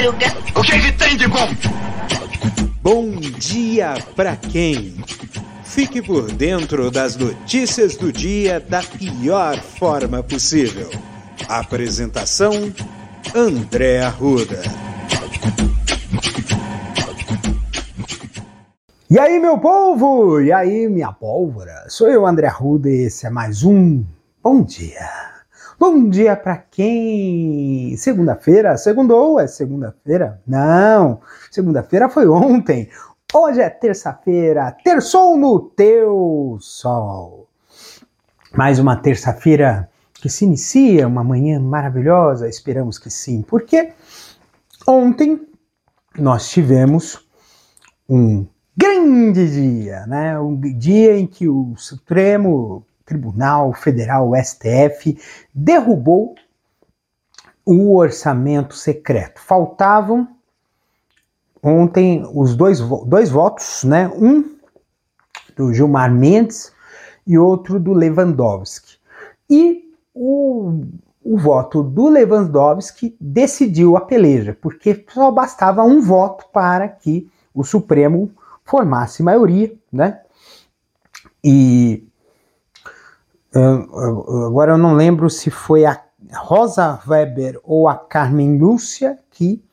madruga. O que, que tem de bom? Bom dia pra quem? Fique por dentro das notícias do dia da pior forma possível. Apresentação: André Arruda. E aí, meu povo? E aí, minha pólvora? Sou eu, André Arruda, e esse é mais um Bom Dia. Bom dia para quem? Segunda-feira? Segundou? É segunda-feira? Não, segunda-feira foi ontem. Hoje é terça-feira, terçou no teu sol. Mais uma terça-feira que se inicia, uma manhã maravilhosa, esperamos que sim, porque ontem nós tivemos um grande dia, né? Um dia em que o Supremo Tribunal Federal, STF, derrubou o orçamento secreto. Faltavam ontem os dois, dois votos, né? Um do Gilmar Mendes e outro do Lewandowski. E o, o voto do Lewandowski decidiu a peleja, porque só bastava um voto para que o Supremo formasse maioria, né? E agora eu não lembro se foi a Rosa Weber ou a Carmen Lúcia que,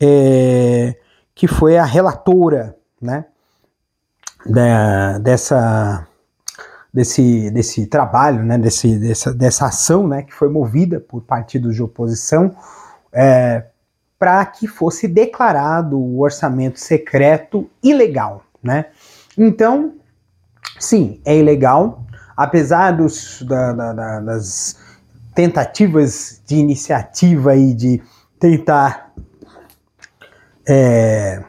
é, que foi a relatora né, da, dessa, desse, desse trabalho, né, desse, dessa, dessa ação né, que foi movida por partidos de oposição é, para que fosse declarado o orçamento secreto ilegal. Né? Então, sim, é ilegal, apesar dos, da, da, da, das tentativas de iniciativa e de tentar é,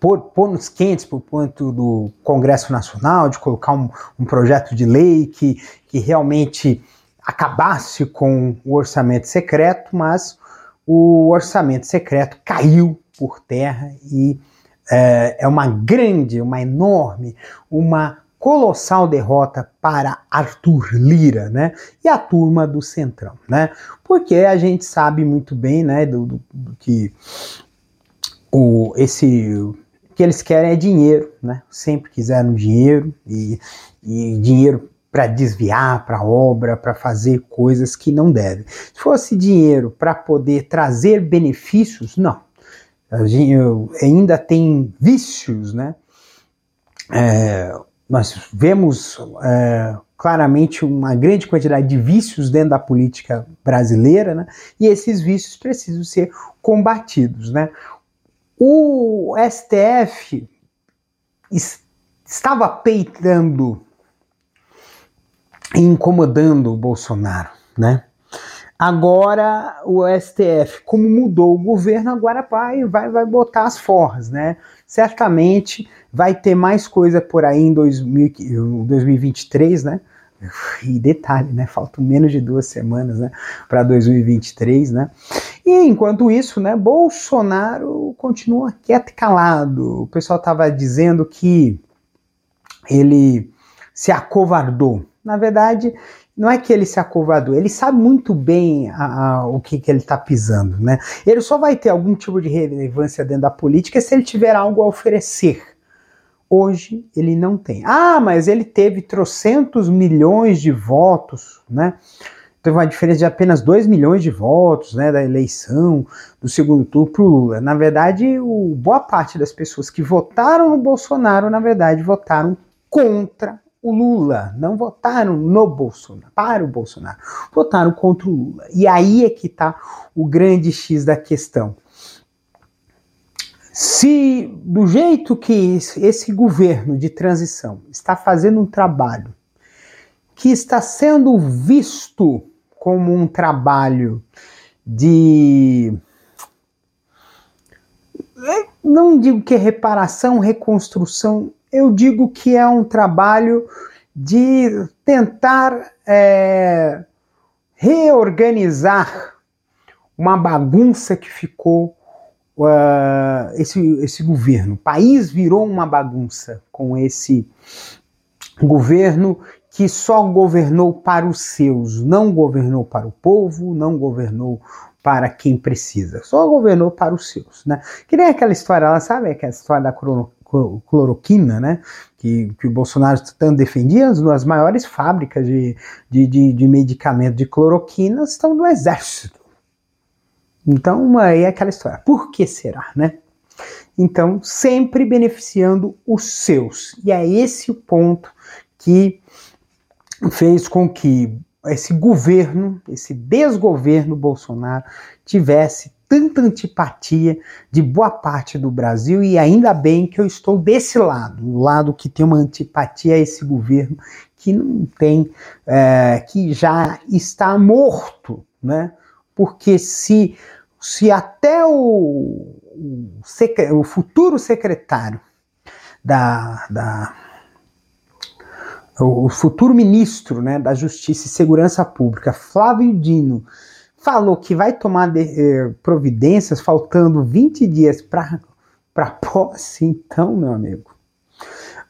pôr, pôr nos quentes por conta do Congresso Nacional, de colocar um, um projeto de lei que, que realmente acabasse com o orçamento secreto, mas o orçamento secreto caiu por terra e é, é uma grande, uma enorme, uma colossal derrota para Arthur Lira, né? E a turma do Centrão, né? Porque a gente sabe muito bem, né, do, do, do que o esse que eles querem é dinheiro, né? Sempre quiseram dinheiro e, e dinheiro para desviar para obra, para fazer coisas que não devem. Se fosse dinheiro para poder trazer benefícios, não. Ainda tem vícios, né? É, nós vemos é, claramente uma grande quantidade de vícios dentro da política brasileira, né? e esses vícios precisam ser combatidos. Né? O STF estava peitando e incomodando o Bolsonaro, né? Agora o STF, como mudou o governo, agora vai, vai, vai botar as forras, né? Certamente vai ter mais coisa por aí em 2000, 2023, né? E detalhe, né? Faltam menos de duas semanas, né? Para 2023, né? E enquanto isso, né? Bolsonaro continua quieto e calado. O pessoal estava dizendo que ele se acovardou. Na verdade, não é que ele se acovardou, ele sabe muito bem a, a, o que, que ele está pisando, né? Ele só vai ter algum tipo de relevância dentro da política se ele tiver algo a oferecer. Hoje ele não tem. Ah, mas ele teve trocentos milhões de votos, né? Teve uma diferença de apenas 2 milhões de votos, né, da eleição do segundo turno para o Lula. Na verdade, o, boa parte das pessoas que votaram no Bolsonaro, na verdade, votaram contra o Lula, não votaram no Bolsonaro, para o Bolsonaro, votaram contra o Lula. E aí é que está o grande X da questão. Se do jeito que esse governo de transição está fazendo um trabalho que está sendo visto como um trabalho de não digo que reparação, reconstrução, eu digo que é um trabalho de tentar é, reorganizar uma bagunça que ficou uh, esse, esse governo. O país virou uma bagunça com esse governo que só governou para os seus, não governou para o povo, não governou para quem precisa, só governou para os seus, né? Que nem aquela história, ela sabe aquela história da cloroquina, né? Que, que o Bolsonaro tanto defendia, as maiores fábricas de, de, de, de medicamento de cloroquina estão no exército. Então, aí é aquela história. Por que será, né? Então, sempre beneficiando os seus. E é esse o ponto que fez com que esse governo, esse desgoverno Bolsonaro, tivesse tanta antipatia de boa parte do Brasil e ainda bem que eu estou desse lado, o lado que tem uma antipatia a esse governo que não tem, é, que já está morto, né? Porque se, se até o, o, o futuro secretário da, da o futuro ministro né, da Justiça e Segurança Pública, Flávio Dino, falou que vai tomar de, eh, providências faltando 20 dias para posse, então, meu amigo,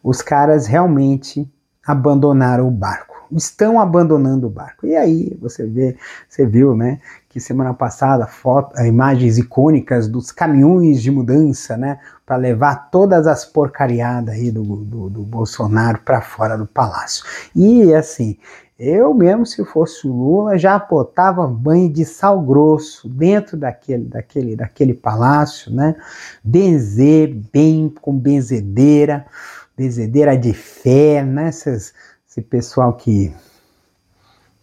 os caras realmente abandonaram o barco estão abandonando o barco. E aí você vê, você viu, né, que semana passada foto, eh, imagens icônicas dos caminhões de mudança, né, para levar todas as porcariadas aí do, do, do Bolsonaro para fora do palácio. E assim, eu mesmo, se fosse o Lula, já botava banho de sal grosso dentro daquele, daquele, daquele palácio, né? Benzer bem com benzedeira, benzedeira de fé, né? Essas, esse pessoal que,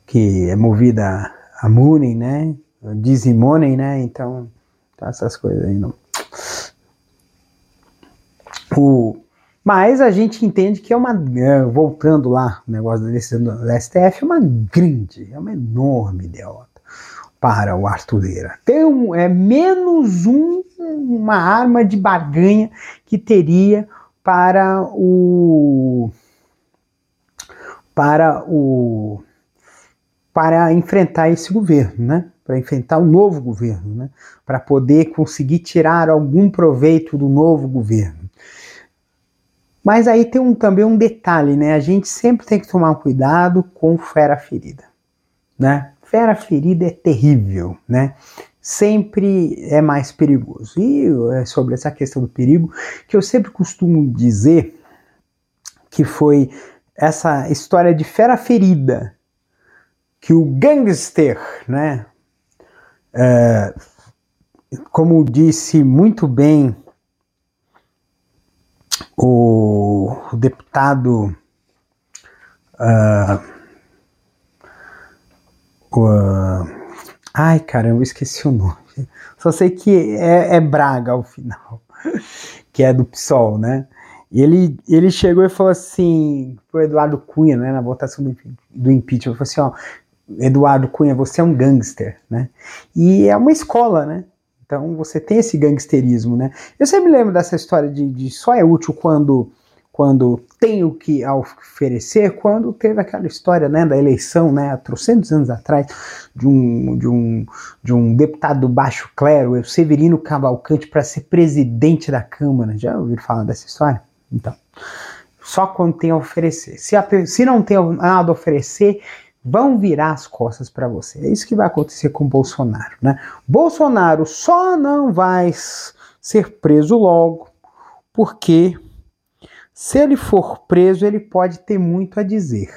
que é movido a, a né? Dizem money, né? Então, tá essas coisas aí não. O, mas a gente entende que é uma. É, voltando lá, o negócio da decisão do STF, é uma grande, é uma enorme derrota para o Artureira. Tem um, é menos um, uma arma de barganha que teria para o para o para enfrentar esse governo, né? Para enfrentar o novo governo, né? Para poder conseguir tirar algum proveito do novo governo. Mas aí tem um, também um detalhe, né? A gente sempre tem que tomar cuidado com fera ferida, né? Fera ferida é terrível, né? Sempre é mais perigoso. E é sobre essa questão do perigo que eu sempre costumo dizer que foi essa história de fera ferida que o gangster, né, é, como disse muito bem o, deputado uh, uh, ai caramba, eu esqueci o nome só sei que é, é Braga ao final que é do PSOL, né e ele, ele chegou e falou assim pro Eduardo Cunha, né, na votação do, do impeachment, falou assim, ó, Eduardo Cunha, você é um gangster, né? E é uma escola, né? Então você tem esse gangsterismo, né? Eu sempre lembro dessa história de, de só é útil quando quando tem o que oferecer, quando teve aquela história né, da eleição, né, há trocentos anos atrás, de um, de um, de um deputado do baixo clero, o Severino Cavalcante, para ser presidente da Câmara. Já ouviram falar dessa história? Então, só quando tem a oferecer. Se, a, se não tem nada a oferecer, vão virar as costas para você. É isso que vai acontecer com Bolsonaro, né? Bolsonaro só não vai ser preso logo, porque se ele for preso, ele pode ter muito a dizer.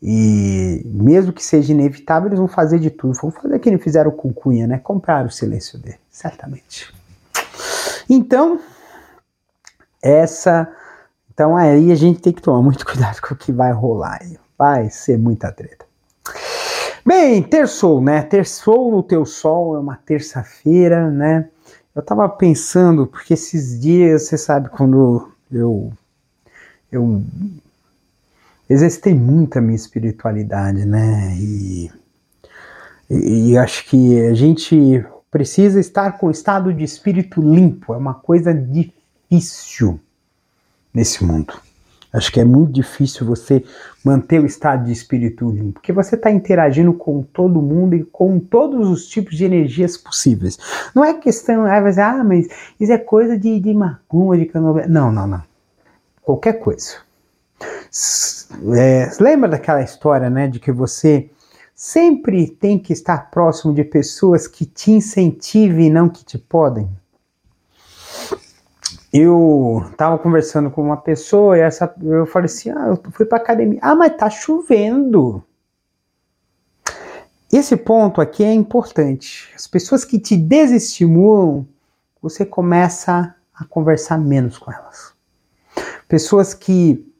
E mesmo que seja inevitável, eles vão fazer de tudo. Vão fazer o que eles fizeram com Cunha, né? Comprar o silêncio dele, certamente. Então, essa. Então aí a gente tem que tomar muito cuidado com o que vai rolar. Vai ser muita treta. Bem, terçou, né? Terçou no teu sol, é uma terça-feira, né? Eu tava pensando, porque esses dias, você sabe, quando eu. Eu exercitei muito a minha espiritualidade, né? E, e, e acho que a gente precisa estar com estado de espírito limpo, é uma coisa difícil nesse mundo. Acho que é muito difícil você manter o estado de espírito limpo, porque você está interagindo com todo mundo e com todos os tipos de energias possíveis. Não é questão, ah, mas, ah, mas isso é coisa de, de macumba, de canobé. Não, não, não. Qualquer coisa. É, lembra daquela história, né, de que você sempre tem que estar próximo de pessoas que te incentivem e não que te podem. Eu estava conversando com uma pessoa e essa, eu falei assim: ah, eu fui para academia. Ah, mas tá chovendo. Esse ponto aqui é importante. As pessoas que te desestimulam, você começa a conversar menos com elas. Pessoas que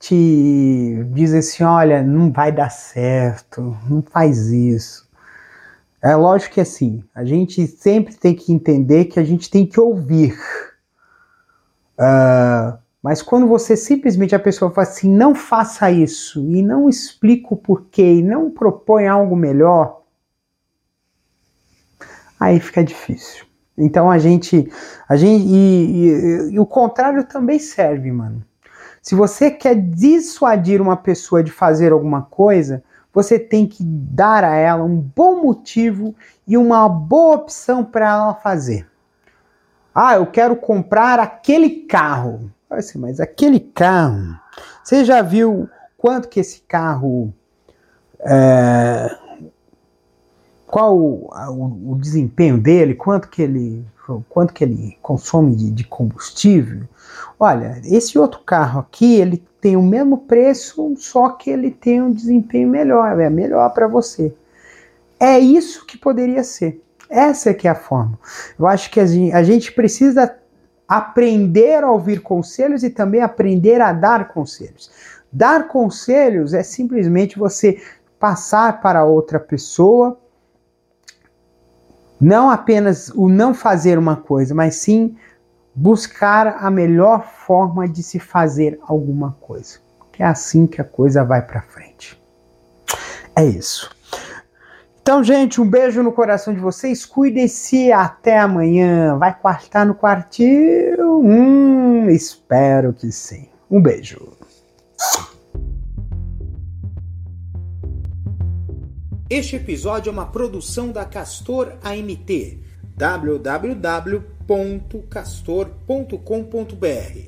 te dizem assim: olha, não vai dar certo, não faz isso. É lógico que assim, a gente sempre tem que entender que a gente tem que ouvir. Uh, mas quando você simplesmente a pessoa fala assim, não faça isso, e não explica o porquê, e não propõe algo melhor, aí fica difícil. Então a gente. A gente e, e, e o contrário também serve, mano. Se você quer dissuadir uma pessoa de fazer alguma coisa, você tem que dar a ela um bom motivo e uma boa opção para ela fazer. Ah, eu quero comprar aquele carro. Assim, mas aquele carro, você já viu quanto que esse carro é, qual o, o, o, desempenho dele, quanto que ele, quanto que ele consome de, de, combustível. Olha, esse outro carro aqui, ele tem o mesmo preço, só que ele tem um desempenho melhor, é melhor para você. É isso que poderia ser. Essa é que é a forma. Eu acho que a gente, precisa aprender a ouvir conselhos e também aprender a dar conselhos. Dar conselhos é simplesmente você passar para outra pessoa não apenas o não fazer uma coisa, mas sim buscar a melhor forma de se fazer alguma coisa. Que é assim que a coisa vai para frente. É isso. Então, gente, um beijo no coração de vocês. Cuidem-se até amanhã. Vai quartar no quartil? Hum, espero que sim. Um beijo. Este episódio é uma produção da Castor AMT, www.castor.com.br.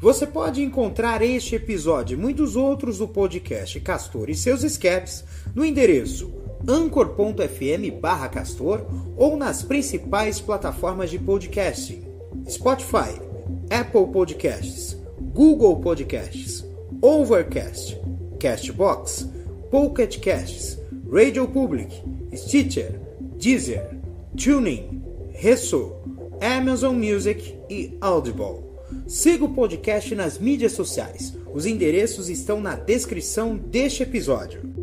Você pode encontrar este episódio e muitos outros do podcast Castor e seus escapes no endereço anchor.fm castor ou nas principais plataformas de podcasting Spotify, Apple Podcasts, Google Podcasts, Overcast, Castbox, Pocket Casts, Radio Public, Stitcher, Deezer, Tuning, Resso, Amazon Music e Audible. Siga o podcast nas mídias sociais. Os endereços estão na descrição deste episódio.